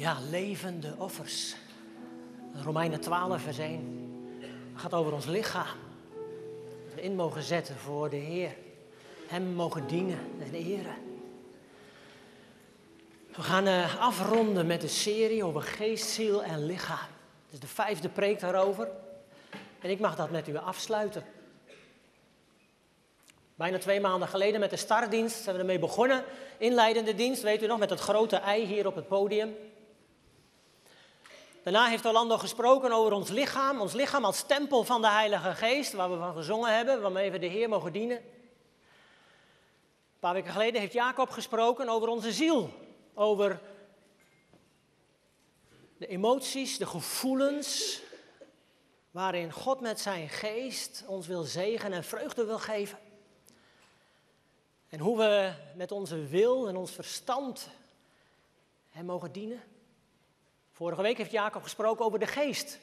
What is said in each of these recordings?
Ja, levende offers. Romeinen 12, vers 1 gaat over ons lichaam. Dat we in mogen zetten voor de Heer. Hem mogen dienen en eren. We gaan uh, afronden met de serie over geest, ziel en lichaam. Het is de vijfde preek daarover. En ik mag dat met u afsluiten. Bijna twee maanden geleden met de startdienst zijn we ermee begonnen. Inleidende dienst, weet u nog, met dat grote ei hier op het podium. Daarna heeft Orlando gesproken over ons lichaam. Ons lichaam als tempel van de Heilige Geest, waar we van gezongen hebben, waarmee we de Heer mogen dienen. Een paar weken geleden heeft Jacob gesproken over onze ziel. Over de emoties, de gevoelens, waarin God met zijn geest ons wil zegen en vreugde wil geven. En hoe we met onze wil en ons verstand Hem mogen dienen. Vorige week heeft Jacob gesproken over de geest.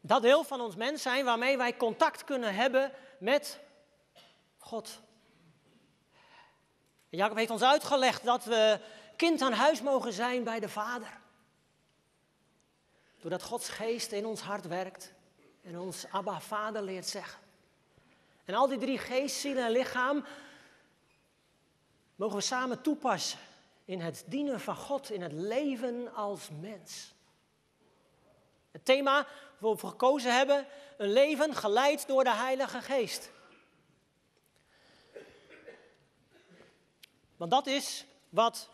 Dat deel van ons mens zijn waarmee wij contact kunnen hebben met God. Jacob heeft ons uitgelegd dat we kind aan huis mogen zijn bij de Vader. Doordat Gods geest in ons hart werkt en ons Abba Vader leert zeggen. En al die drie geest, ziel en lichaam mogen we samen toepassen in het dienen van God, in het leven als mens. Het thema waar we gekozen hebben, een leven geleid door de Heilige Geest. Want dat is wat,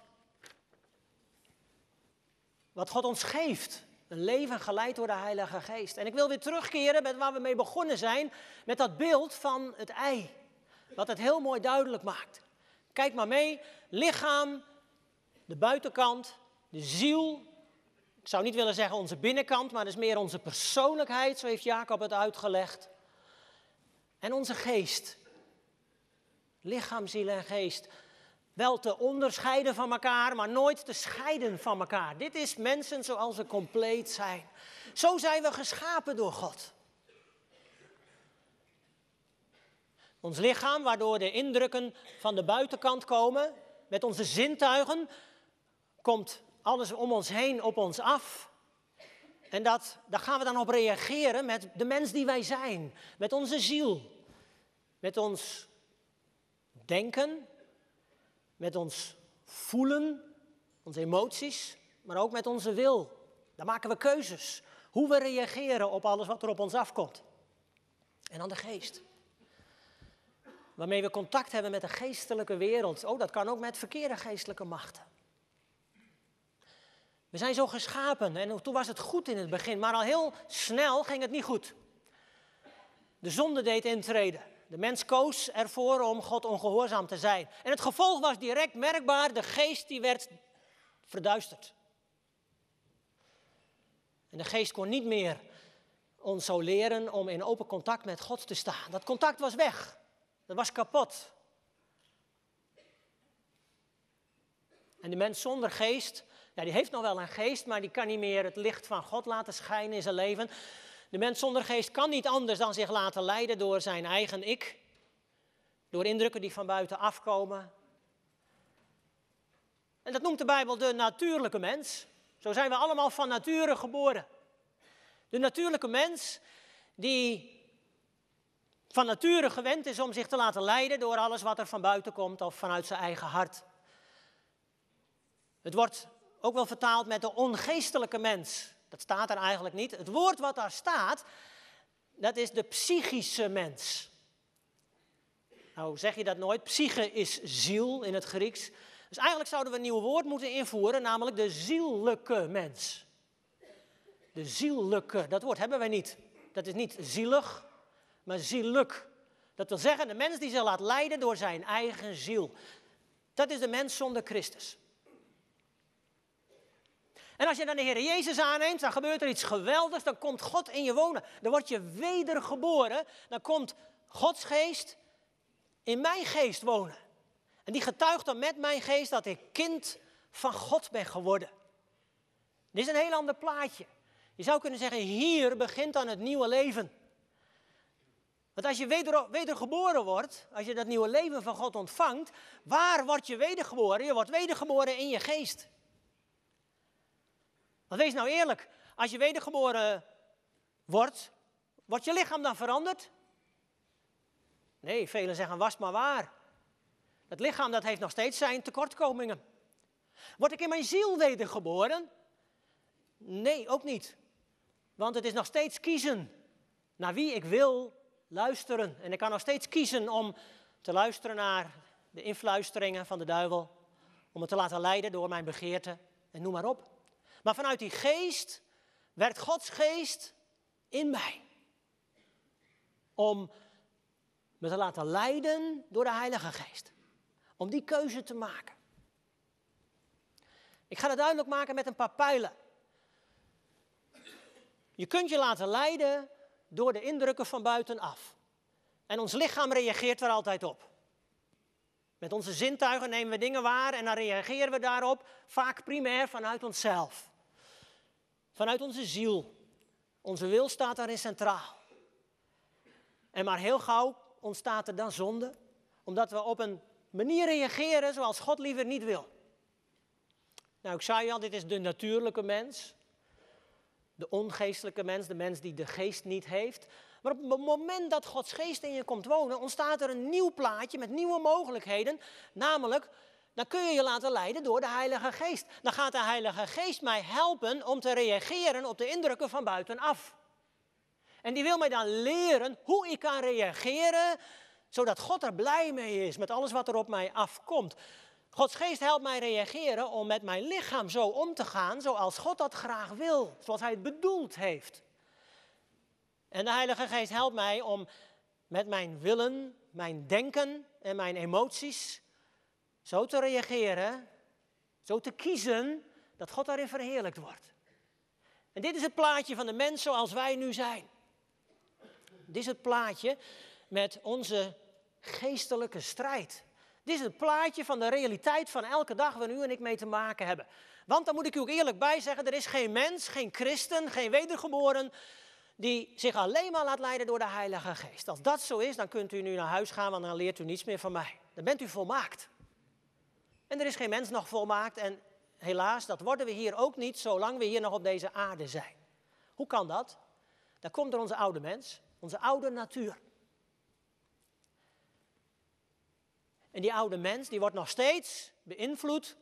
wat God ons geeft. Een leven geleid door de Heilige Geest. En ik wil weer terugkeren met waar we mee begonnen zijn, met dat beeld van het ei. Wat het heel mooi duidelijk maakt. Kijk maar mee, lichaam, de buitenkant, de ziel. Ik zou niet willen zeggen onze binnenkant, maar dat is meer onze persoonlijkheid, zo heeft Jacob het uitgelegd. En onze geest. Lichaam, ziel en geest. Wel te onderscheiden van elkaar, maar nooit te scheiden van elkaar. Dit is mensen zoals ze compleet zijn. Zo zijn we geschapen door God. Ons lichaam, waardoor de indrukken van de buitenkant komen, met onze zintuigen, komt alles om ons heen op ons af. En dat, daar gaan we dan op reageren met de mens die wij zijn, met onze ziel, met ons denken, met ons voelen, onze emoties, maar ook met onze wil. Daar maken we keuzes. Hoe we reageren op alles wat er op ons afkomt. En dan de geest. Waarmee we contact hebben met de geestelijke wereld. Oh, dat kan ook met verkeerde geestelijke machten. We zijn zo geschapen en toen was het goed in het begin, maar al heel snel ging het niet goed. De zonde deed intreden. De mens koos ervoor om God ongehoorzaam te zijn. En het gevolg was direct merkbaar, de geest die werd verduisterd. En de geest kon niet meer ons zo leren om in open contact met God te staan. Dat contact was weg. Dat was kapot. En de mens zonder geest, ja, die heeft nog wel een geest, maar die kan niet meer het licht van God laten schijnen in zijn leven. De mens zonder geest kan niet anders dan zich laten leiden door zijn eigen ik. Door indrukken die van buiten afkomen. En dat noemt de Bijbel de natuurlijke mens. Zo zijn we allemaal van nature geboren. De natuurlijke mens die van nature gewend is om zich te laten leiden door alles wat er van buiten komt of vanuit zijn eigen hart. Het wordt ook wel vertaald met de ongeestelijke mens. Dat staat er eigenlijk niet. Het woord wat daar staat, dat is de psychische mens. Nou zeg je dat nooit. Psyche is ziel in het Grieks. Dus eigenlijk zouden we een nieuw woord moeten invoeren, namelijk de ziellijke mens. De ziellijke, dat woord hebben wij niet. Dat is niet zielig, maar ziellijk. Dat wil zeggen, de mens die zich laat leiden door zijn eigen ziel. Dat is de mens zonder Christus. En als je dan de Heer Jezus aanneemt, dan gebeurt er iets geweldigs. Dan komt God in je wonen. Dan word je wedergeboren. Dan komt Gods geest in mijn geest wonen. En die getuigt dan met mijn geest dat ik kind van God ben geworden. Dit is een heel ander plaatje. Je zou kunnen zeggen, hier begint dan het nieuwe leven. Want als je weder, wedergeboren wordt, als je dat nieuwe leven van God ontvangt, waar word je wedergeboren? Je wordt wedergeboren in je geest. Want wees nou eerlijk, als je wedergeboren wordt, wordt je lichaam dan veranderd? Nee, velen zeggen was maar waar. Het lichaam dat heeft nog steeds zijn tekortkomingen. Word ik in mijn ziel wedergeboren? Nee, ook niet. Want het is nog steeds kiezen naar wie ik wil luisteren. En ik kan nog steeds kiezen om te luisteren naar de influisteringen van de duivel. Om me te laten leiden door mijn begeerte en noem maar op. Maar vanuit die geest werkt Gods geest in mij. Om me te laten leiden door de Heilige Geest. Om die keuze te maken. Ik ga het duidelijk maken met een paar pijlen. Je kunt je laten leiden door de indrukken van buitenaf. En ons lichaam reageert er altijd op. Met onze zintuigen nemen we dingen waar en dan reageren we daarop, vaak primair vanuit onszelf. Vanuit onze ziel. Onze wil staat daarin centraal. En maar heel gauw ontstaat er dan zonde, omdat we op een manier reageren zoals God liever niet wil. Nou, ik zei al, dit is de natuurlijke mens. De ongeestelijke mens, de mens die de geest niet heeft. Maar op het moment dat Gods geest in je komt wonen, ontstaat er een nieuw plaatje met nieuwe mogelijkheden. Namelijk, dan kun je je laten leiden door de Heilige Geest. Dan gaat de Heilige Geest mij helpen om te reageren op de indrukken van buitenaf. En die wil mij dan leren hoe ik kan reageren, zodat God er blij mee is met alles wat er op mij afkomt. Gods geest helpt mij reageren om met mijn lichaam zo om te gaan zoals God dat graag wil, zoals Hij het bedoeld heeft. En de Heilige Geest helpt mij om met mijn willen, mijn denken en mijn emoties zo te reageren, zo te kiezen, dat God daarin verheerlijkt wordt. En dit is het plaatje van de mens zoals wij nu zijn. Dit is het plaatje met onze geestelijke strijd. Dit is het plaatje van de realiteit van elke dag waar u en ik mee te maken hebben. Want dan moet ik u ook eerlijk bij zeggen, er is geen mens, geen christen, geen wedergeboren die zich alleen maar laat leiden door de Heilige Geest. Als dat zo is, dan kunt u nu naar huis gaan, want dan leert u niets meer van mij. Dan bent u volmaakt. En er is geen mens nog volmaakt en helaas, dat worden we hier ook niet zolang we hier nog op deze aarde zijn. Hoe kan dat? Dat komt door onze oude mens, onze oude natuur. En die oude mens, die wordt nog steeds beïnvloed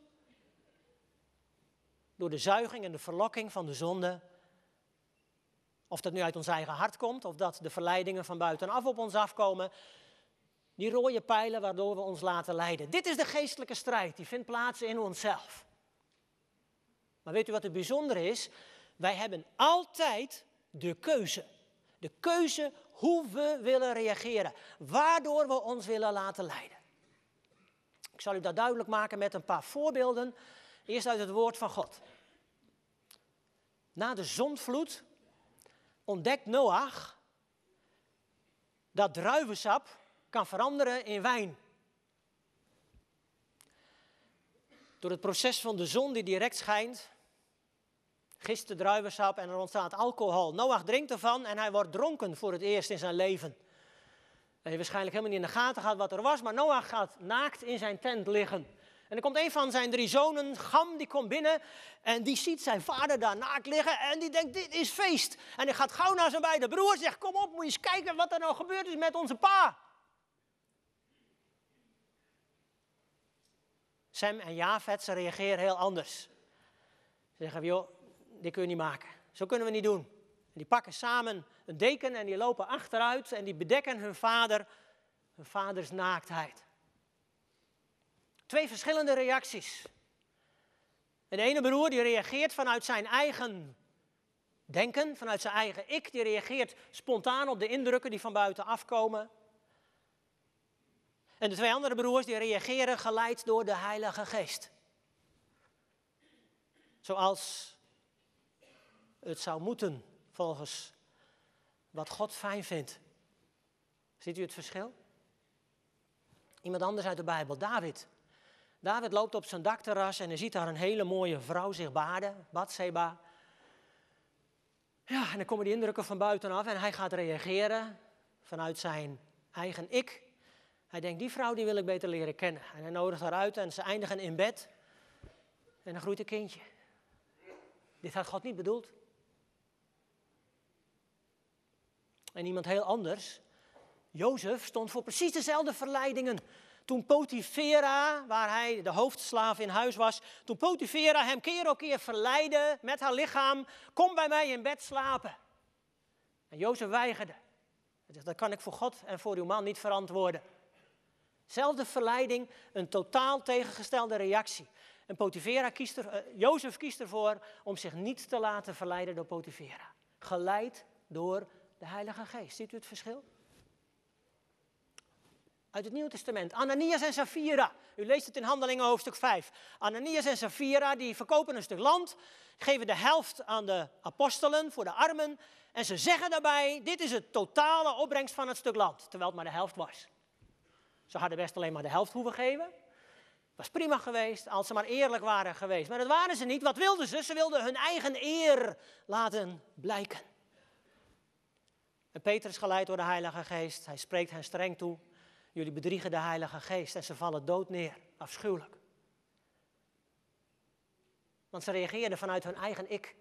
door de zuiging en de verlokking van de zonde. Of dat nu uit ons eigen hart komt, of dat de verleidingen van buitenaf op ons afkomen. Die rode pijlen waardoor we ons laten leiden. Dit is de geestelijke strijd, die vindt plaats in onszelf. Maar weet u wat het bijzondere is? Wij hebben altijd de keuze. De keuze hoe we willen reageren, waardoor we ons willen laten leiden. Ik zal u dat duidelijk maken met een paar voorbeelden. Eerst uit het woord van God. Na de zondvloed ontdekt Noach dat druivensap kan veranderen in wijn. Door het proces van de zon die direct schijnt, gist de druivensap en er ontstaat alcohol. Noach drinkt ervan en hij wordt dronken voor het eerst in zijn leven. Hij heeft waarschijnlijk helemaal niet in de gaten gehad wat er was, maar Noach gaat naakt in zijn tent liggen. En er komt een van zijn drie zonen, Gam, die komt binnen en die ziet zijn vader daar naakt liggen en die denkt, dit is feest. En hij gaat gauw naar zijn beide broers, zegt, kom op, moet je eens kijken wat er nou gebeurd is met onze pa. Sam en Javed, ze reageren heel anders. Ze zeggen, joh, dit kun je niet maken. Zo kunnen we niet doen. En die pakken samen een deken en die lopen achteruit en die bedekken hun vader, hun vaders naaktheid. Twee verschillende reacties. En de ene broer die reageert vanuit zijn eigen denken, vanuit zijn eigen ik, die reageert spontaan op de indrukken die van buiten afkomen. En de twee andere broers die reageren geleid door de Heilige Geest. Zoals het zou moeten volgens wat God fijn vindt. Ziet u het verschil? Iemand anders uit de Bijbel, David. David loopt op zijn dakterras en hij ziet daar een hele mooie vrouw zich baden, Bathseba. Ja, en dan komen die indrukken van buitenaf en hij gaat reageren vanuit zijn eigen ik. Hij denkt, die vrouw die wil ik beter leren kennen. En hij nodigt haar uit en ze eindigen in bed. En dan groeit een kindje. Dit had God niet bedoeld. En iemand heel anders, Jozef, stond voor precies dezelfde verleidingen. Toen Potifera, waar hij de hoofdslaaf in huis was, toen Potifera hem keer op keer verleidde met haar lichaam, kom bij mij in bed slapen. En Jozef weigerde. Hij zegt, dat kan ik voor God en voor uw man niet verantwoorden. Zelfde verleiding, een totaal tegengestelde reactie. En Potifera kiest uh, Jozef kiest ervoor om zich niet te laten verleiden door Potifera. Geleid door de Heilige Geest. Ziet u het verschil? Uit het Nieuwe Testament. Ananias en Safira. U leest het in Handelingen hoofdstuk 5. Ananias en Safira die verkopen een stuk land, geven de helft aan de apostelen voor de armen. En ze zeggen daarbij, dit is het totale opbrengst van het stuk land, terwijl het maar de helft was. Ze hadden best alleen maar de helft hoeven geven. Was prima geweest als ze maar eerlijk waren geweest. Maar dat waren ze niet. Wat wilden ze? Ze wilden hun eigen eer laten blijken. En Peter is geleid door de Heilige Geest. Hij spreekt hen streng toe. Jullie bedriegen de Heilige Geest en ze vallen dood neer. Afschuwelijk. Want ze reageerden vanuit hun eigen ik.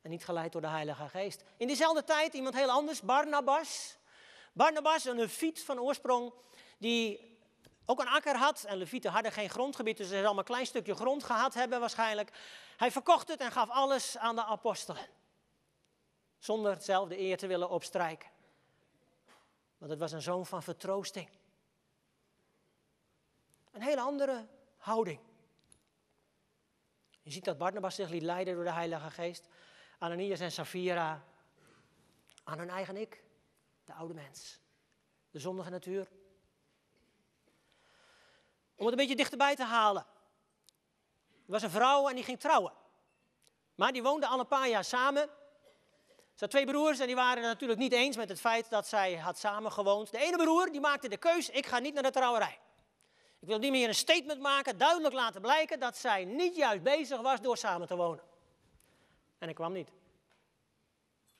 En niet geleid door de Heilige Geest. In diezelfde tijd iemand heel anders, Barnabas. Barnabas, een leviet van oorsprong, die ook een akker had. En levieten hadden geen grondgebied, dus ze zal maar een klein stukje grond gehad hebben waarschijnlijk. Hij verkocht het en gaf alles aan de apostelen. Zonder zelf de eer te willen opstrijken. Want het was een zoon van vertroosting. Een hele andere houding. Je ziet dat Barnabas zich liet leiden door de Heilige Geest. Ananias en Safira aan hun eigen ik, de oude mens, de zondige natuur. Om het een beetje dichterbij te halen. Er was een vrouw en die ging trouwen. Maar die woonde al een paar jaar samen. Ze had twee broers en die waren het natuurlijk niet eens met het feit dat zij had samengewoond. De ene broer die maakte de keus, ik ga niet naar de trouwerij. Ik wil niet meer een statement maken, duidelijk laten blijken dat zij niet juist bezig was door samen te wonen. En ik kwam niet.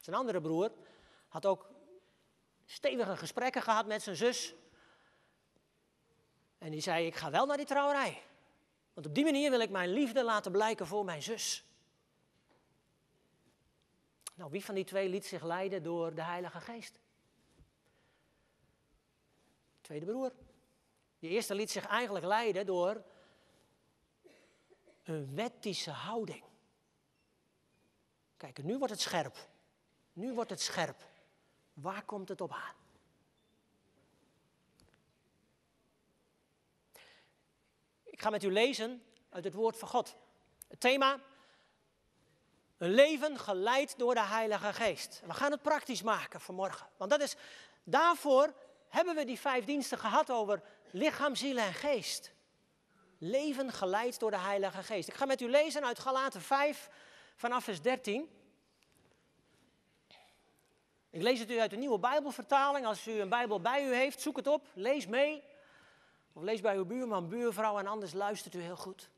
Zijn andere broer had ook stevige gesprekken gehad met zijn zus. En die zei, ik ga wel naar die trouwerij. Want op die manier wil ik mijn liefde laten blijken voor mijn zus. Nou, wie van die twee liet zich leiden door de Heilige Geest? tweede broer. Die eerste liet zich eigenlijk leiden door een wettische houding. Kijk, nu wordt het scherp. Nu wordt het scherp. Waar komt het op aan? Ik ga met u lezen uit het woord van God. Het thema, een leven geleid door de Heilige Geest. We gaan het praktisch maken vanmorgen. Want dat is, daarvoor hebben we die vijf diensten gehad over lichaam, ziel en geest. Leven geleid door de Heilige Geest. Ik ga met u lezen uit Galaten 5 vanaf vers 13. Ik lees het u uit de nieuwe Bijbelvertaling. Als u een Bijbel bij u heeft, zoek het op, lees mee. Of lees bij uw buurman, buurvrouw en anders luistert u heel goed.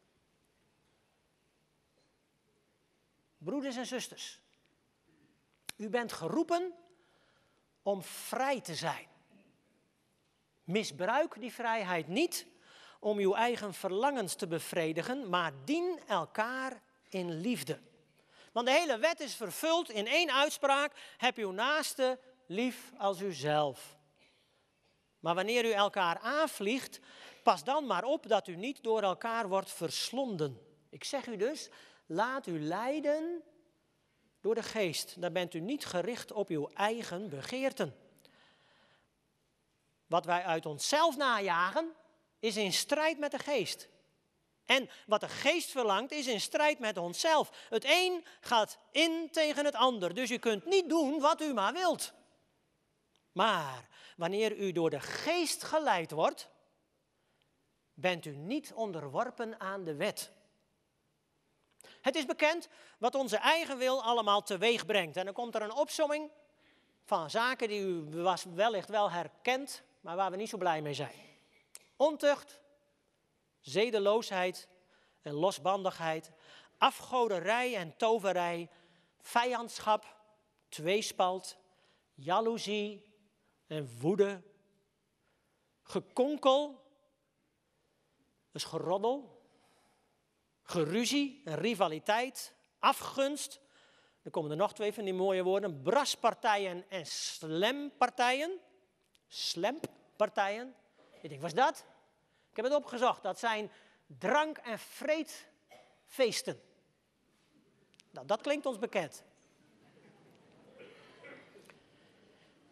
Broeders en zusters, u bent geroepen om vrij te zijn. Misbruik die vrijheid niet om uw eigen verlangens te bevredigen, maar dien elkaar in liefde. Want de hele wet is vervuld in één uitspraak: heb uw naaste lief als uzelf. Maar wanneer u elkaar aanvliegt, pas dan maar op dat u niet door elkaar wordt verslonden. Ik zeg u dus, laat u leiden door de geest. Dan bent u niet gericht op uw eigen begeerten. Wat wij uit onszelf najagen, is in strijd met de geest. En wat de geest verlangt, is in strijd met onszelf. Het een gaat in tegen het ander. Dus u kunt niet doen wat u maar wilt. Maar wanneer u door de geest geleid wordt, bent u niet onderworpen aan de wet. Het is bekend wat onze eigen wil allemaal teweeg brengt. En dan komt er een opsomming van zaken die u wellicht wel herkent, maar waar we niet zo blij mee zijn. Ontucht, zedeloosheid en losbandigheid, afgoderij en toverij, vijandschap, tweespalt, jaloezie en woede, gekonkel, dus geroddel, geruzie en rivaliteit, afgunst. Er komen er nog twee van die mooie woorden. Braspartijen en slempartijen. Slempartijen. Ik denk, wat is dat? Ik heb het opgezocht. Dat zijn drank- en vreedfeesten. Nou, dat klinkt ons bekend.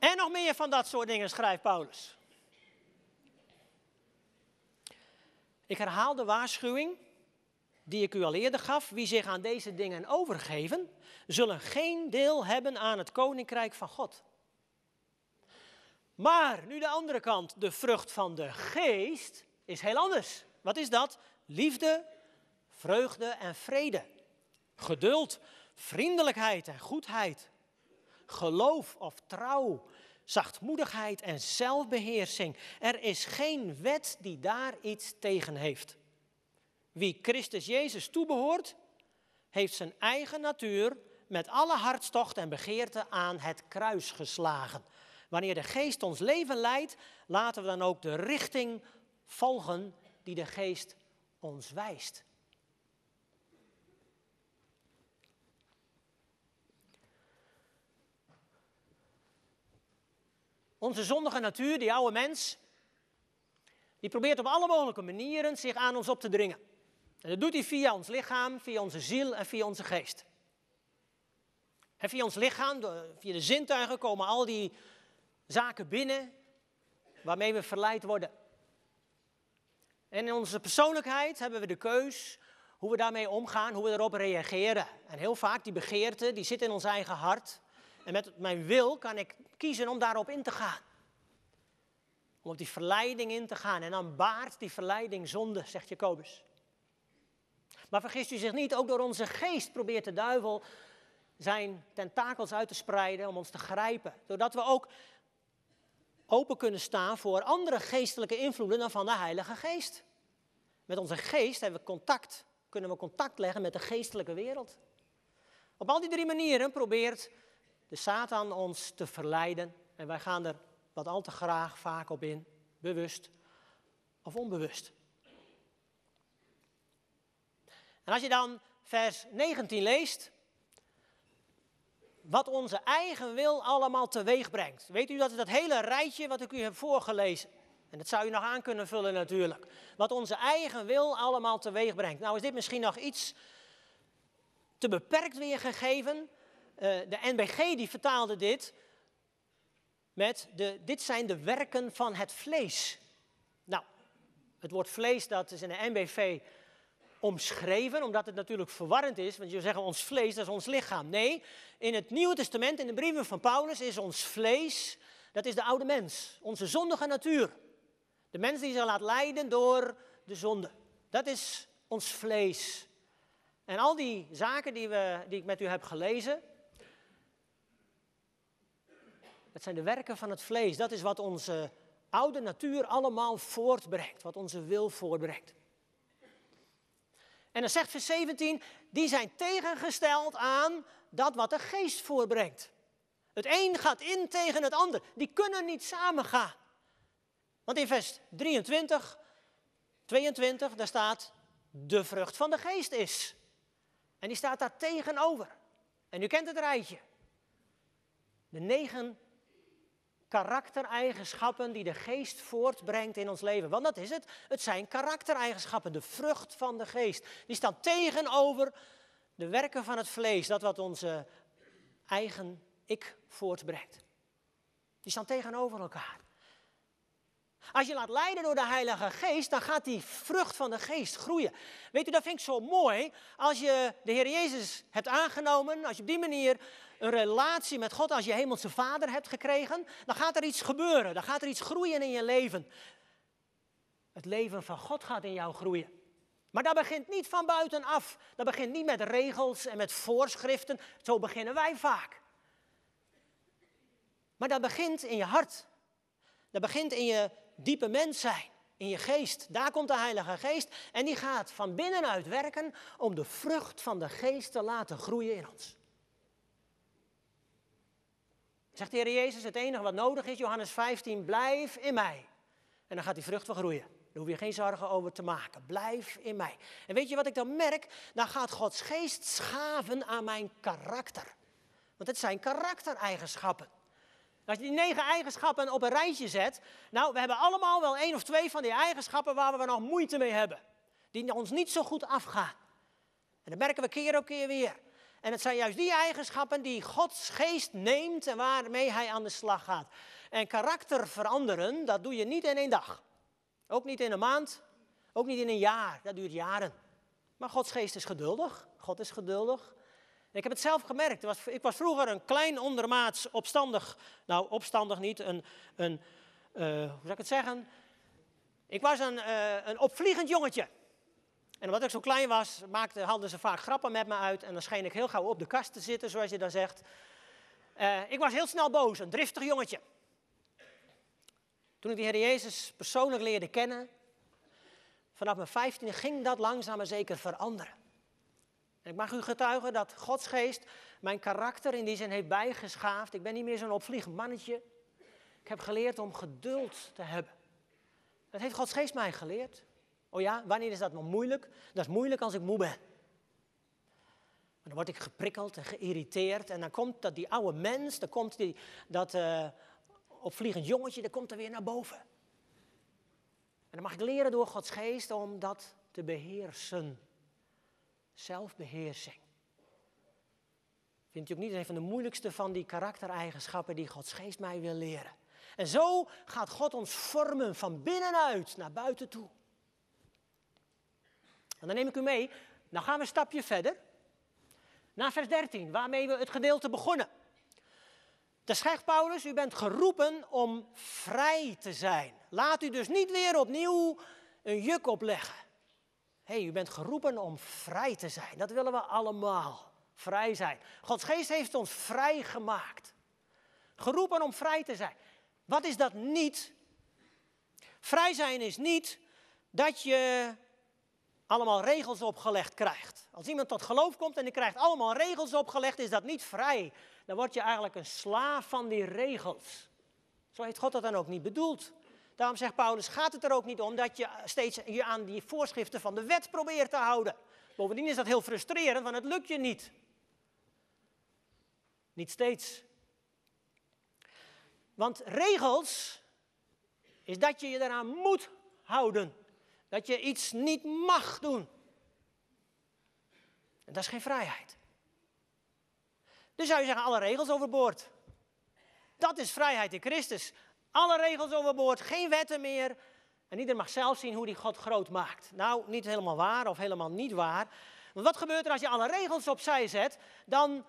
En nog meer van dat soort dingen schrijft Paulus. Ik herhaal de waarschuwing die ik u al eerder gaf. Wie zich aan deze dingen overgeven, zullen geen deel hebben aan het koninkrijk van God. Maar nu de andere kant, de vrucht van de geest, is heel anders. Wat is dat? Liefde, vreugde en vrede. Geduld, vriendelijkheid en goedheid. Geloof of trouw, zachtmoedigheid en zelfbeheersing. Er is geen wet die daar iets tegen heeft. Wie Christus Jezus toebehoort, heeft zijn eigen natuur met alle hartstocht en begeerte aan het kruis geslagen. Wanneer de geest ons leven leidt, laten we dan ook de richting volgen die de geest ons wijst. Onze zondige natuur, die oude mens, die probeert op alle mogelijke manieren zich aan ons op te dringen. En dat doet hij via ons lichaam, via onze ziel en via onze geest. En via ons lichaam, via de zintuigen, komen al die zaken binnen waarmee we verleid worden. En in onze persoonlijkheid hebben we de keus hoe we daarmee omgaan, hoe we erop reageren. En heel vaak die begeerte, die zit in ons eigen hart. En met mijn wil kan ik kiezen om daarop in te gaan. Om op die verleiding in te gaan. En dan baart die verleiding zonde, zegt Jacobus. Maar vergist u zich niet, ook door onze geest probeert de duivel zijn tentakels uit te spreiden om ons te grijpen. Doordat we ook open kunnen staan voor andere geestelijke invloeden dan van de Heilige Geest. Met onze geest hebben we contact, kunnen we contact leggen met de geestelijke wereld. Op al die drie manieren probeert de Satan ons te verleiden en wij gaan er wat al te graag vaak op in, bewust of onbewust. En als je dan vers 19 leest, wat onze eigen wil allemaal teweeg brengt. Weet u dat is dat hele rijtje wat ik u heb voorgelezen. En dat zou u nog aan kunnen vullen natuurlijk. Wat onze eigen wil allemaal teweeg brengt. Nou is dit misschien nog iets te beperkt weergegeven. Uh, de NBG die vertaalde dit met de, dit zijn de werken van het vlees. Nou, het woord vlees dat is in de NBV omschreven, omdat het natuurlijk verwarrend is. Want je zeggen ons vlees, dat is ons lichaam. Nee, in het Nieuwe Testament, in de brieven van Paulus, is ons vlees, dat is de oude mens. Onze zondige natuur. De mens die zich laat leiden door de zonde. Dat is ons vlees. En al die zaken die, we, die ik met u heb gelezen, dat zijn de werken van het vlees. Dat is wat onze oude natuur allemaal voortbrengt, wat onze wil voortbrengt. En dan zegt vers 17, die zijn tegengesteld aan dat wat de geest voorbrengt. Het een gaat in tegen het ander. Die kunnen niet samengaan. Want in vers 23, 22, daar staat de vrucht van de geest is. En die staat daar tegenover. En u kent het rijtje. De negen karaktereigenschappen die de geest voortbrengt in ons leven. Want dat is het. Het zijn karaktereigenschappen, de vrucht van de geest. Die staan tegenover de werken van het vlees, dat wat onze eigen ik voortbrengt. Die staan tegenover elkaar. Als je laat leiden door de Heilige Geest, dan gaat die vrucht van de Geest groeien. Weet u, dat vind ik zo mooi. Als je de Heer Jezus hebt aangenomen, als je op die manier een relatie met God als je hemelse vader hebt gekregen, dan gaat er iets gebeuren. Dan gaat er iets groeien in je leven. Het leven van God gaat in jou groeien. Maar dat begint niet van buitenaf. Dat begint niet met regels en met voorschriften. Zo beginnen wij vaak. Maar dat begint in je hart. Dat begint in je diepe mens zijn, in je geest. Daar komt de Heilige Geest en die gaat van binnenuit werken om de vrucht van de geest te laten groeien in ons. Zegt de Heer Jezus, het enige wat nodig is, Johannes 15, blijf in mij. En dan gaat die vrucht wel groeien. Daar hoef je geen zorgen over te maken. Blijf in mij. En weet je wat ik dan merk? Dan gaat Gods geest schaven aan mijn karakter. Want het zijn karaktereigenschappen. Als je die negen eigenschappen op een rijtje zet, nou, we hebben allemaal wel één of twee van die eigenschappen waar we nog moeite mee hebben. Die ons niet zo goed afgaan. En dat merken we keer op keer weer. En het zijn juist die eigenschappen die Gods geest neemt en waarmee hij aan de slag gaat. En karakter veranderen, dat doe je niet in één dag. Ook niet in een maand, ook niet in een jaar, dat duurt jaren. Maar Gods geest is geduldig, God is geduldig. Ik heb het zelf gemerkt. Ik was vroeger een klein ondermaats opstandig, nou opstandig niet, een, een uh, hoe zou ik het zeggen? Ik was een, uh, een opvliegend jongetje. En omdat ik zo klein was, maakte, haalden ze vaak grappen met me uit. En dan scheen ik heel gauw op de kast te zitten, zoals je dan zegt. Uh, ik was heel snel boos, een driftig jongetje. Toen ik de Heer Jezus persoonlijk leerde kennen, vanaf mijn vijftiende ging dat langzaam maar zeker veranderen. Ik mag u getuigen dat Gods geest mijn karakter in die zin heeft bijgeschaafd. Ik ben niet meer zo'n opvliegend mannetje. Ik heb geleerd om geduld te hebben. Dat heeft Gods geest mij geleerd. Oh ja, wanneer is dat nog moeilijk? Dat is moeilijk als ik moe ben. dan word ik geprikkeld en geïrriteerd. En dan komt dat die oude mens, dan komt die, dat uh, opvliegend jongetje, dat komt er weer naar boven. En dan mag ik leren door Gods geest om dat te beheersen. Zelfbeheersing. Vindt u ook niet een van de moeilijkste van die karaktereigenschappen die Gods geest mij wil leren? En zo gaat God ons vormen van binnenuit naar buiten toe. En dan neem ik u mee, dan gaan we een stapje verder. Naar vers 13, waarmee we het gedeelte begonnen. De schrijft Paulus, u bent geroepen om vrij te zijn. Laat u dus niet weer opnieuw een juk opleggen. Hey, u bent geroepen om vrij te zijn. Dat willen we allemaal. Vrij zijn. Gods geest heeft ons vrij gemaakt. Geroepen om vrij te zijn. Wat is dat niet? Vrij zijn is niet dat je allemaal regels opgelegd krijgt. Als iemand tot geloof komt en die krijgt allemaal regels opgelegd, is dat niet vrij. Dan word je eigenlijk een slaaf van die regels. Zo heeft God dat dan ook niet bedoeld. Daarom zegt Paulus, gaat het er ook niet om dat je steeds je aan die voorschriften van de wet probeert te houden. Bovendien is dat heel frustrerend, want het lukt je niet. Niet steeds. Want regels is dat je je eraan moet houden. Dat je iets niet mag doen. En dat is geen vrijheid. Dus zou je zeggen, alle regels overboord. Dat is vrijheid in Christus. Alle regels overboord, geen wetten meer. En ieder mag zelf zien hoe die God groot maakt. Nou, niet helemaal waar of helemaal niet waar. Want wat gebeurt er als je alle regels opzij zet? Dan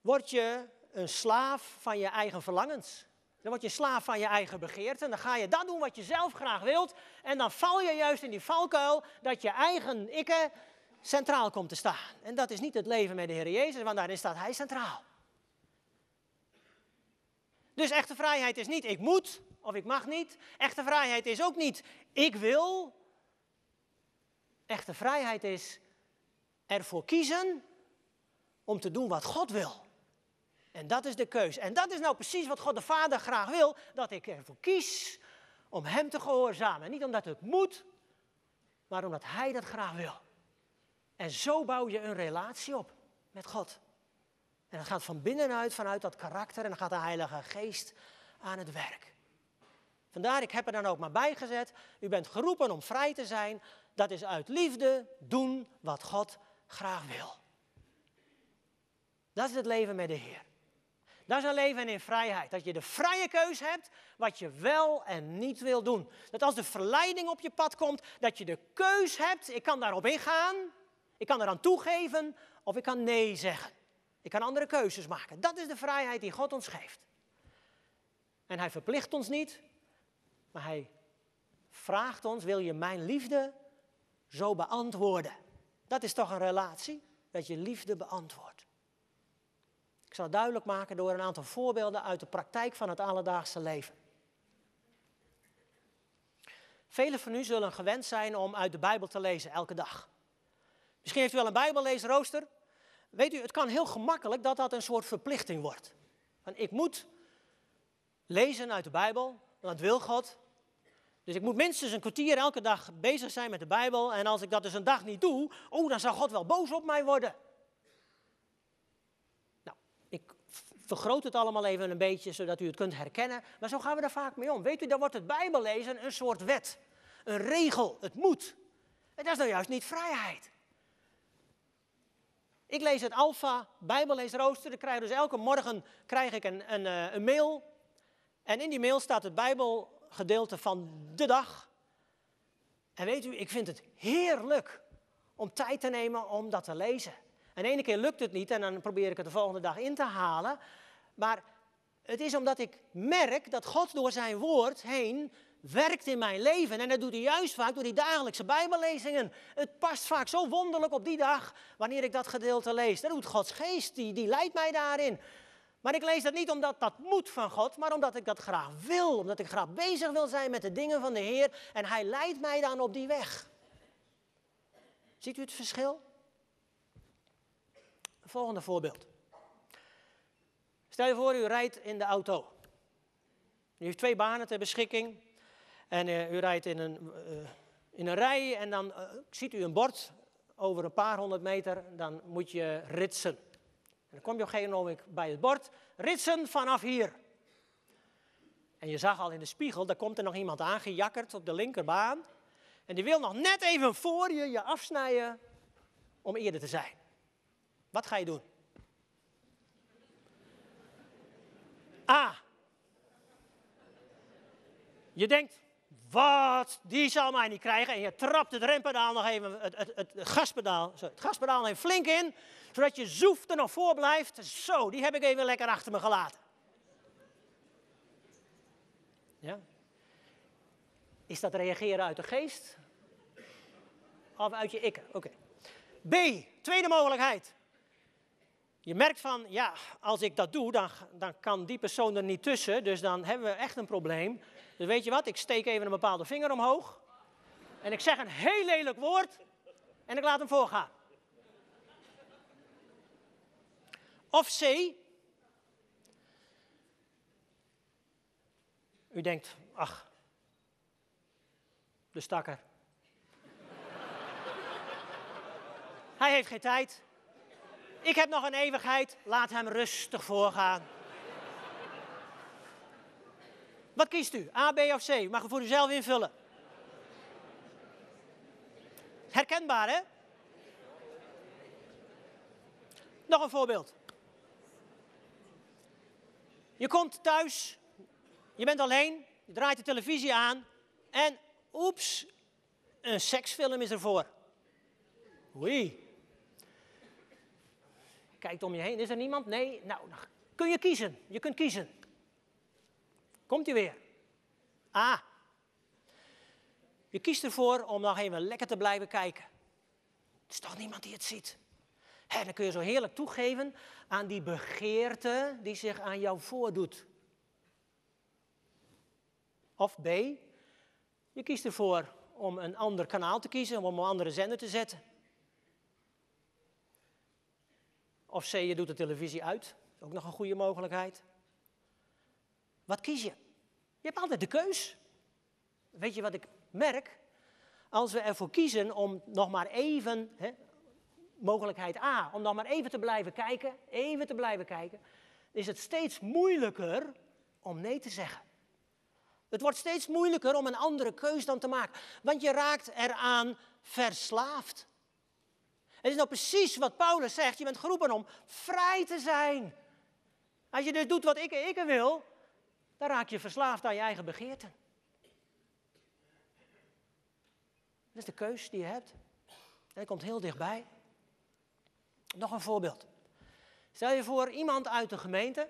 word je een slaaf van je eigen verlangens. Dan word je slaaf van je eigen begeerte. En dan ga je dat doen wat je zelf graag wilt. En dan val je juist in die valkuil dat je eigen ikke centraal komt te staan. En dat is niet het leven met de Heer Jezus, want daarin staat Hij centraal. Dus echte vrijheid is niet ik moet of ik mag niet. Echte vrijheid is ook niet ik wil. Echte vrijheid is ervoor kiezen om te doen wat God wil. En dat is de keus. En dat is nou precies wat God de Vader graag wil, dat ik ervoor kies om Hem te gehoorzamen. Niet omdat het moet, maar omdat Hij dat graag wil. En zo bouw je een relatie op met God. En dat gaat van binnenuit, vanuit dat karakter, en dan gaat de Heilige Geest aan het werk. Vandaar, ik heb er dan ook maar bij gezet, u bent geroepen om vrij te zijn. Dat is uit liefde doen wat God graag wil. Dat is het leven met de Heer. Dat is een leven in vrijheid. Dat je de vrije keus hebt wat je wel en niet wil doen. Dat als de verleiding op je pad komt, dat je de keus hebt, ik kan daarop ingaan, ik kan eraan toegeven of ik kan nee zeggen. Ik kan andere keuzes maken. Dat is de vrijheid die God ons geeft. En hij verplicht ons niet, maar hij vraagt ons, wil je mijn liefde zo beantwoorden? Dat is toch een relatie, dat je liefde beantwoordt. Ik zal het duidelijk maken door een aantal voorbeelden uit de praktijk van het alledaagse leven. Velen van u zullen gewend zijn om uit de Bijbel te lezen elke dag. Misschien heeft u wel een Bijbelleesrooster. Weet u, het kan heel gemakkelijk dat dat een soort verplichting wordt. Want ik moet lezen uit de Bijbel, want dat wil God. Dus ik moet minstens een kwartier elke dag bezig zijn met de Bijbel. En als ik dat dus een dag niet doe, oh, dan zal God wel boos op mij worden. Nou, ik vergroot het allemaal even een beetje, zodat u het kunt herkennen. Maar zo gaan we er vaak mee om. Weet u, dan wordt het Bijbellezen een soort wet. Een regel, het moet. En dat is nou juist niet vrijheid. Ik lees het Alpha Bijbelleesrooster. Ik krijg dus elke morgen krijg ik een, een, eh, een mail. En in die mail staat het Bijbelgedeelte van de dag. En weet u, ik vind het heerlijk om tijd te nemen om dat te lezen. En de ene keer lukt het niet en dan probeer ik het de volgende dag in te halen. Maar het is omdat ik merk dat God door zijn woord heen werkt in mijn leven. En dat doet hij juist vaak door die dagelijkse Bijbellezingen. Het past vaak zo wonderlijk op die dag wanneer ik dat gedeelte lees. Dat doet Gods geest, die, die leidt mij daarin. Maar ik lees dat niet omdat dat moet van God, maar omdat ik dat graag wil. Omdat ik graag bezig wil zijn met de dingen van de Heer. En Hij leidt mij dan op die weg. Ziet u het verschil? Volgende voorbeeld. Stel je voor, u rijdt in de auto. U heeft twee banen ter beschikking. En uh, u rijdt in een, uh, in een rij en dan uh, ziet u een bord over een paar honderd meter. Dan moet je ritsen. En dan kom je op een gegeven moment bij het bord. Ritsen vanaf hier. En je zag al in de spiegel, daar komt er nog iemand aangejakkerd op de linkerbaan. En die wil nog net even voor je je afsnijden om eerder te zijn. Wat ga je doen? A. Je denkt, wat, die zal mij niet krijgen. En je trapt het rempedaal nog even, het, het, het, gaspedaal, het gaspedaal even flink in, zodat je zoef er nog voor blijft. Zo, die heb ik even lekker achter me gelaten. Ja? Is dat reageren uit de geest? Of uit je ik? Oké. B, tweede mogelijkheid. Je merkt van, ja, als ik dat doe, dan, dan kan die persoon er niet tussen. Dus dan hebben we echt een probleem. Dus weet je wat, ik steek even een bepaalde vinger omhoog. En ik zeg een heel lelijk woord. En ik laat hem voorgaan. Of C. U denkt, ach, de stakker. Hij heeft geen tijd. Ik heb nog een eeuwigheid, laat hem rustig voorgaan. Wat kiest u? A, B of C? U mag het voor uzelf invullen. Herkenbaar, hè? Nog een voorbeeld. Je komt thuis, je bent alleen, je draait de televisie aan en oeps, een seksfilm is ervoor. Oei. Kijkt om je heen, is er niemand? Nee, nou, dan kun je kiezen. Je kunt kiezen. Komt hij weer. A. Je kiest ervoor om nog even lekker te blijven kijken. Er is toch niemand die het ziet. Dan kun je zo heerlijk toegeven aan die begeerte die zich aan jou voordoet. Of B. Je kiest ervoor om een ander kanaal te kiezen, om een andere zender te zetten. Of C, je doet de televisie uit. Ook nog een goede mogelijkheid. Wat kies je? Je hebt altijd de keus. Weet je wat ik merk? Als we ervoor kiezen om nog maar even, hè, mogelijkheid A, om nog maar even te blijven kijken, even te blijven kijken, is het steeds moeilijker om nee te zeggen. Het wordt steeds moeilijker om een andere keus dan te maken, want je raakt eraan verslaafd. Het is nou precies wat Paulus zegt, je bent geroepen om vrij te zijn. Als je dus doet wat ik, ik wil, dan raak je verslaafd aan je eigen begeerten. Dat is de keus die je hebt. En komt heel dichtbij. Nog een voorbeeld. Stel je voor iemand uit de gemeente.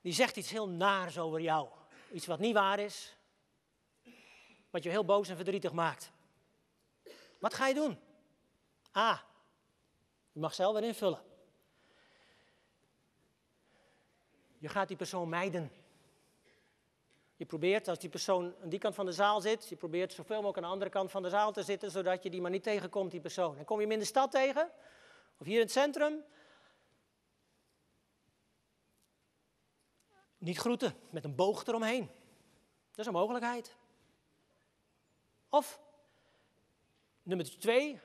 Die zegt iets heel naars over jou. Iets wat niet waar is. Wat je heel boos en verdrietig maakt. Wat ga je doen? A. Je mag zelf weer invullen. Je gaat die persoon mijden. Je probeert, als die persoon aan die kant van de zaal zit, je probeert zoveel mogelijk aan de andere kant van de zaal te zitten, zodat je die maar niet tegenkomt, die persoon. En kom je hem in de stad tegen, of hier in het centrum, niet groeten, met een boog eromheen. Dat is een mogelijkheid. Of, nummer twee,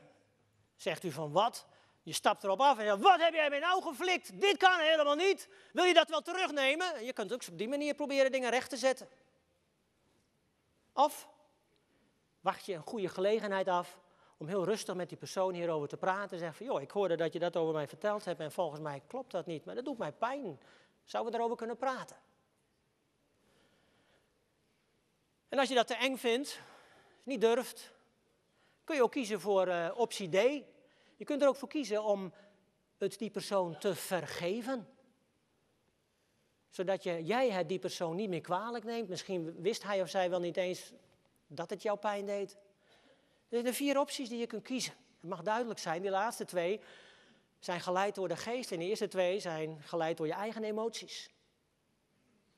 zegt u van wat? Je stapt erop af en zegt, wat heb jij mij nou geflikt? Dit kan helemaal niet. Wil je dat wel terugnemen? Je kunt ook op die manier proberen dingen recht te zetten. Of wacht je een goede gelegenheid af om heel rustig met die persoon hierover te praten. Zeg van, joh, ik hoorde dat je dat over mij verteld hebt en volgens mij klopt dat niet, maar dat doet mij pijn. Zouden we erover kunnen praten? En als je dat te eng vindt, niet durft, kun je ook kiezen voor uh, optie D. Je kunt er ook voor kiezen om het die persoon te vergeven. Zodat je, jij het die persoon niet meer kwalijk neemt. Misschien wist hij of zij wel niet eens dat het jou pijn deed. Er zijn vier opties die je kunt kiezen. Het mag duidelijk zijn, die laatste twee zijn geleid door de geest en de eerste twee zijn geleid door je eigen emoties.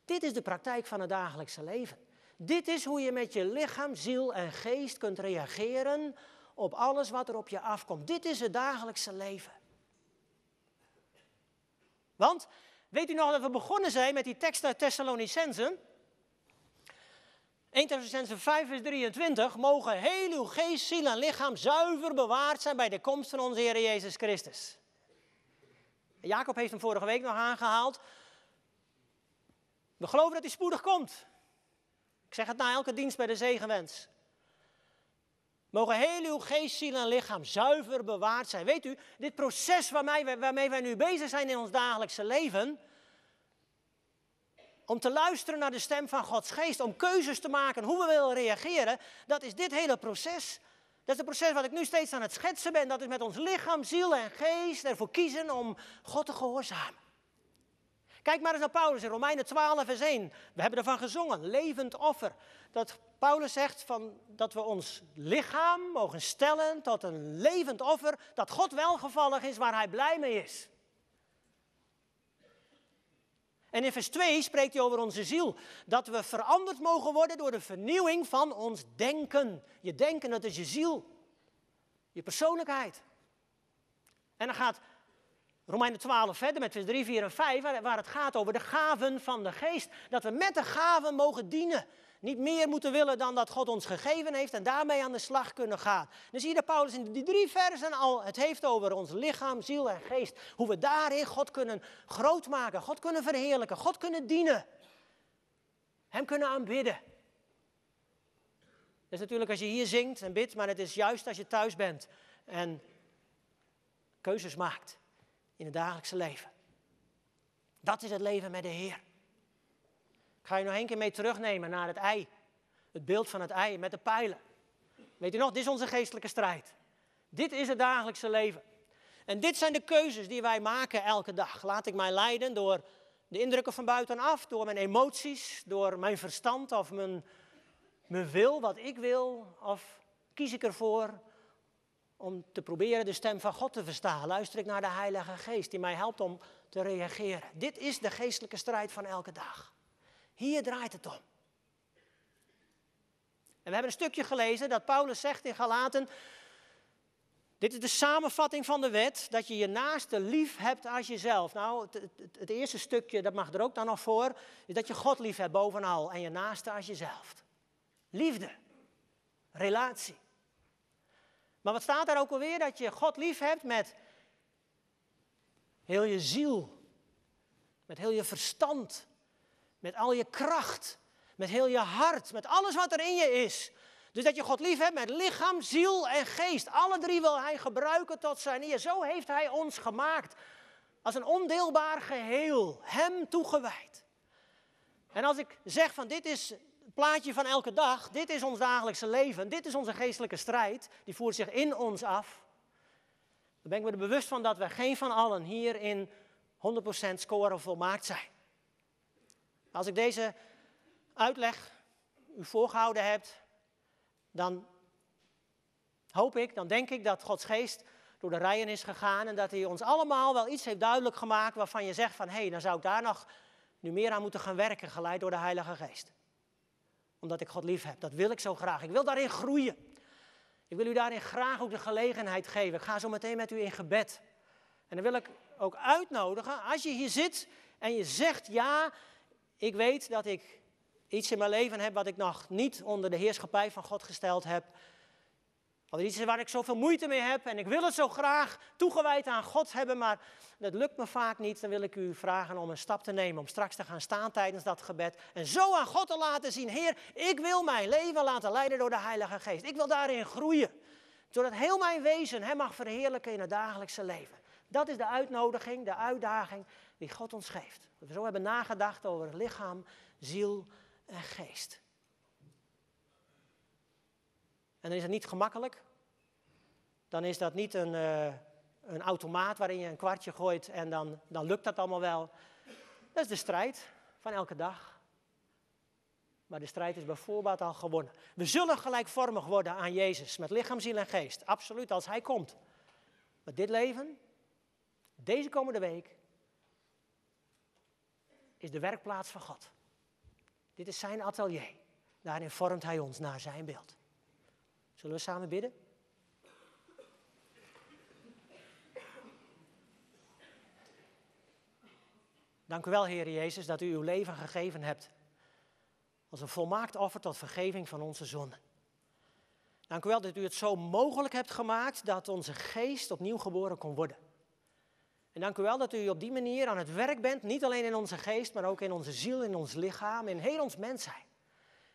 Dit is de praktijk van het dagelijkse leven. Dit is hoe je met je lichaam, ziel en geest kunt reageren op alles wat er op je afkomt. Dit is het dagelijkse leven. Want, weet u nog dat we begonnen zijn met die tekst uit Thessalonicense? 1 Thessalonicense 5 vers 23, mogen heel uw geest, ziel en lichaam zuiver bewaard zijn bij de komst van onze Heer Jezus Christus. Jacob heeft hem vorige week nog aangehaald. We geloven dat hij spoedig komt. Ik zeg het na elke dienst bij de zegenwens. Mogen heel uw geest, ziel en lichaam zuiver bewaard zijn. Weet u, dit proces waarmee wij, waarmee wij nu bezig zijn in ons dagelijkse leven, om te luisteren naar de stem van Gods geest, om keuzes te maken hoe we willen reageren, dat is dit hele proces. Dat is het proces wat ik nu steeds aan het schetsen ben. Dat is met ons lichaam, ziel en geest ervoor kiezen om God te gehoorzamen. Kijk maar eens naar Paulus in Romeinen 12, vers 1. We hebben ervan gezongen, levend offer. Dat Paulus zegt van, dat we ons lichaam mogen stellen tot een levend offer, dat God welgevallig is, waar hij blij mee is. En in vers 2 spreekt hij over onze ziel. Dat we veranderd mogen worden door de vernieuwing van ons denken. Je denken, dat is je ziel. Je persoonlijkheid. En dan gaat Romeinen 12 verder met vers 3, 4 en 5, waar het gaat over de gaven van de geest. Dat we met de gaven mogen dienen. Niet meer moeten willen dan dat God ons gegeven heeft en daarmee aan de slag kunnen gaan. Dan zie je dat Paulus in die drie versen al het heeft over ons lichaam, ziel en geest. Hoe we daarin God kunnen groot maken, God kunnen verheerlijken, God kunnen dienen. Hem kunnen aanbidden. Dat is natuurlijk als je hier zingt en bidt, maar het is juist als je thuis bent en keuzes maakt in het dagelijkse leven. Dat is het leven met de Heer. Ik ga je nog één keer mee terugnemen naar het ei. Het beeld van het ei met de pijlen. Weet u nog, dit is onze geestelijke strijd. Dit is het dagelijkse leven. En dit zijn de keuzes die wij maken elke dag. Laat ik mij leiden door de indrukken van buitenaf, door mijn emoties, door mijn verstand of mijn, mijn wil, wat ik wil. Of kies ik ervoor om te proberen de stem van God te verstaan. Luister ik naar de Heilige Geest die mij helpt om te reageren. Dit is de geestelijke strijd van elke dag. Hier draait het om. En we hebben een stukje gelezen dat Paulus zegt in Galaten. Dit is de samenvatting van de wet, dat je je naaste lief hebt als jezelf. Nou, het, het, eerste stukje, dat mag er ook dan nog voor, is dat je God lief hebt bovenal en je naaste als jezelf. Liefde, relatie. Maar wat staat daar ook alweer? Dat je God lief hebt met heel je ziel, met heel je verstand, met al je kracht, met heel je hart, met alles wat er in je is. Dus dat je God lief hebt met lichaam, ziel en geest. Alle drie wil Hij gebruiken tot zijn eer. Zo heeft Hij ons gemaakt als een ondeelbaar geheel, Hem toegewijd. En als ik zeg van dit is plaatje van elke dag, dit is ons dagelijkse leven, dit is onze geestelijke strijd, die voert zich in ons af. Dan ben ik me er bewust van dat we geen van allen hier in 100% scoren volmaakt zijn. Als ik deze uitleg u voorgehouden heb, dan hoop ik, dan denk ik dat Gods geest door de rijen is gegaan en dat hij ons allemaal wel iets heeft duidelijk gemaakt waarvan je zegt van hé, hey, dan zou ik daar nog nu meer aan moeten gaan werken, geleid door de Heilige Geest. Omdat ik God lief heb. Dat wil ik zo graag. Ik wil daarin groeien. Ik wil u daarin graag ook de gelegenheid geven. Ik ga zo meteen met u in gebed. En dan wil ik ook uitnodigen, als je hier zit en je zegt ja, ik weet dat ik iets in mijn leven heb wat ik nog niet onder de heerschappij van God gesteld heb. Of iets waar ik zoveel moeite mee heb en ik wil het zo graag toegewijd aan God hebben, maar dat lukt me vaak niet. Dan wil ik u vragen om een stap te nemen, om straks te gaan staan tijdens dat gebed. En zo aan God te laten zien, Heer, ik wil mijn leven laten leiden door de Heilige Geest. Ik wil daarin groeien. Zodat heel mijn wezen Hem mag verheerlijken in het dagelijkse leven. Dat is de uitnodiging, de uitdaging die God ons geeft. Dat we zo hebben nagedacht over lichaam, ziel en geest. En dan is het niet gemakkelijk. Dan is dat niet een, uh, een automaat waarin je een kwartje gooit en dan, dan lukt dat allemaal wel. Dat is de strijd van elke dag. Maar de strijd is bijvoorbeeld al gewonnen. We zullen gelijkvormig worden aan Jezus met lichaam, ziel en geest. Absoluut, als Hij komt. Maar dit leven, deze komende week, is de werkplaats van God. Dit is zijn atelier. Daarin vormt Hij ons naar zijn beeld. Zullen we samen bidden? Dank u wel, Heer Jezus, dat u uw leven gegeven hebt als een volmaakt offer tot vergeving van onze zonden. Dank u wel dat u het zo mogelijk hebt gemaakt dat onze geest opnieuw geboren kon worden. En dank u wel dat u op die manier aan het werk bent, niet alleen in onze geest, maar ook in onze ziel, in ons lichaam, in heel ons mens zijn.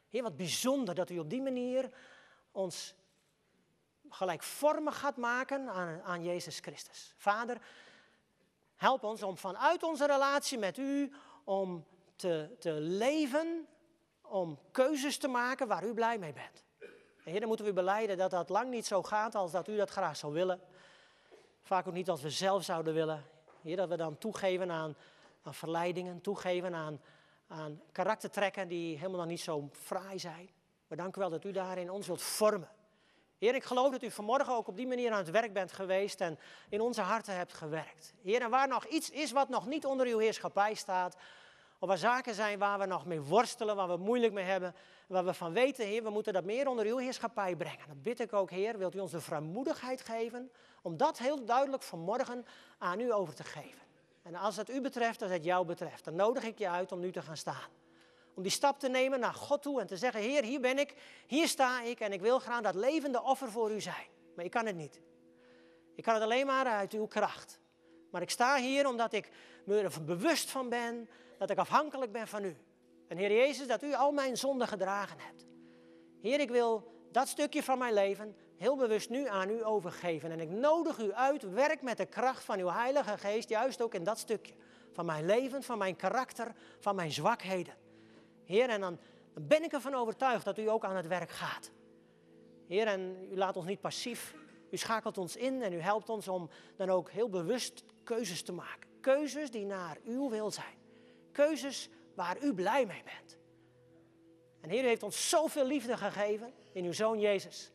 Heer, wat bijzonder dat u op die manier ons gelijkvormig gaat maken aan, aan Jezus Christus. Vader, help ons om vanuit onze relatie met u, om te, te leven, om keuzes te maken waar u blij mee bent. En Heer, dan moeten we beleiden dat dat lang niet zo gaat als dat u dat graag zou willen. Vaak ook niet als we zelf zouden willen. Heer, dat we dan toegeven aan, aan verleidingen, toegeven aan, aan karaktertrekken die helemaal nog niet zo fraai zijn. Maar dank u wel dat u daarin ons wilt vormen. Heer, ik geloof dat u vanmorgen ook op die manier aan het werk bent geweest en in onze harten hebt gewerkt. Heer, en waar nog iets is wat nog niet onder uw heerschappij staat, of waar zaken zijn waar we nog mee worstelen, waar we moeilijk mee hebben, waar we van weten, Heer, we moeten dat meer onder uw heerschappij brengen. Dan bid ik ook, Heer, wilt u ons de vrijmoedigheid geven om dat heel duidelijk vanmorgen aan u over te geven. En als het u betreft, als het jou betreft, dan nodig ik je uit om nu te gaan staan. Om die stap te nemen naar God toe en te zeggen, Heer, hier ben ik, hier sta ik en ik wil graag dat levende offer voor u zijn. Maar ik kan het niet. Ik kan het alleen maar uit uw kracht. Maar ik sta hier omdat ik me er bewust van ben dat ik afhankelijk ben van u. En Heer Jezus, dat u al mijn zonden gedragen hebt. Heer, ik wil dat stukje van mijn leven heel bewust nu aan u overgeven. En ik nodig u uit, werk met de kracht van uw Heilige Geest, juist ook in dat stukje. Van mijn leven, van mijn karakter, van mijn zwakheden. Heer, en dan, ben ik ervan overtuigd dat u ook aan het werk gaat. Heer, en u laat ons niet passief. U schakelt ons in en u helpt ons om dan ook heel bewust keuzes te maken. Keuzes die naar uw wil zijn. Keuzes waar u blij mee bent. En Heer, u heeft ons zoveel liefde gegeven in uw Zoon Jezus.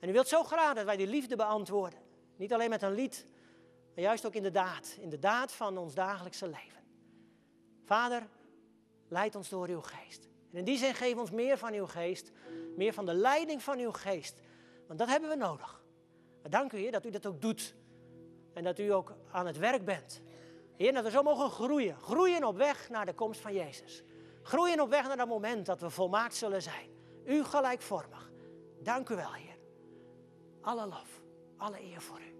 En u wilt zo graag dat wij die liefde beantwoorden. Niet alleen met een lied, maar juist ook in de daad. In de daad van ons dagelijkse leven. Vader, leid ons door uw geest. En in die zin geef ons meer van uw geest. Meer van de leiding van uw geest. Want dat hebben we nodig. Maar dank u, Heer, dat u dat ook doet. En dat u ook aan het werk bent. Heer, dat we zo mogen groeien. Groeien op weg naar de komst van Jezus. Groeien op weg naar dat moment dat we volmaakt zullen zijn. U gelijkvormig. Dank u wel, Heer. Alle lof, alle eer voor u.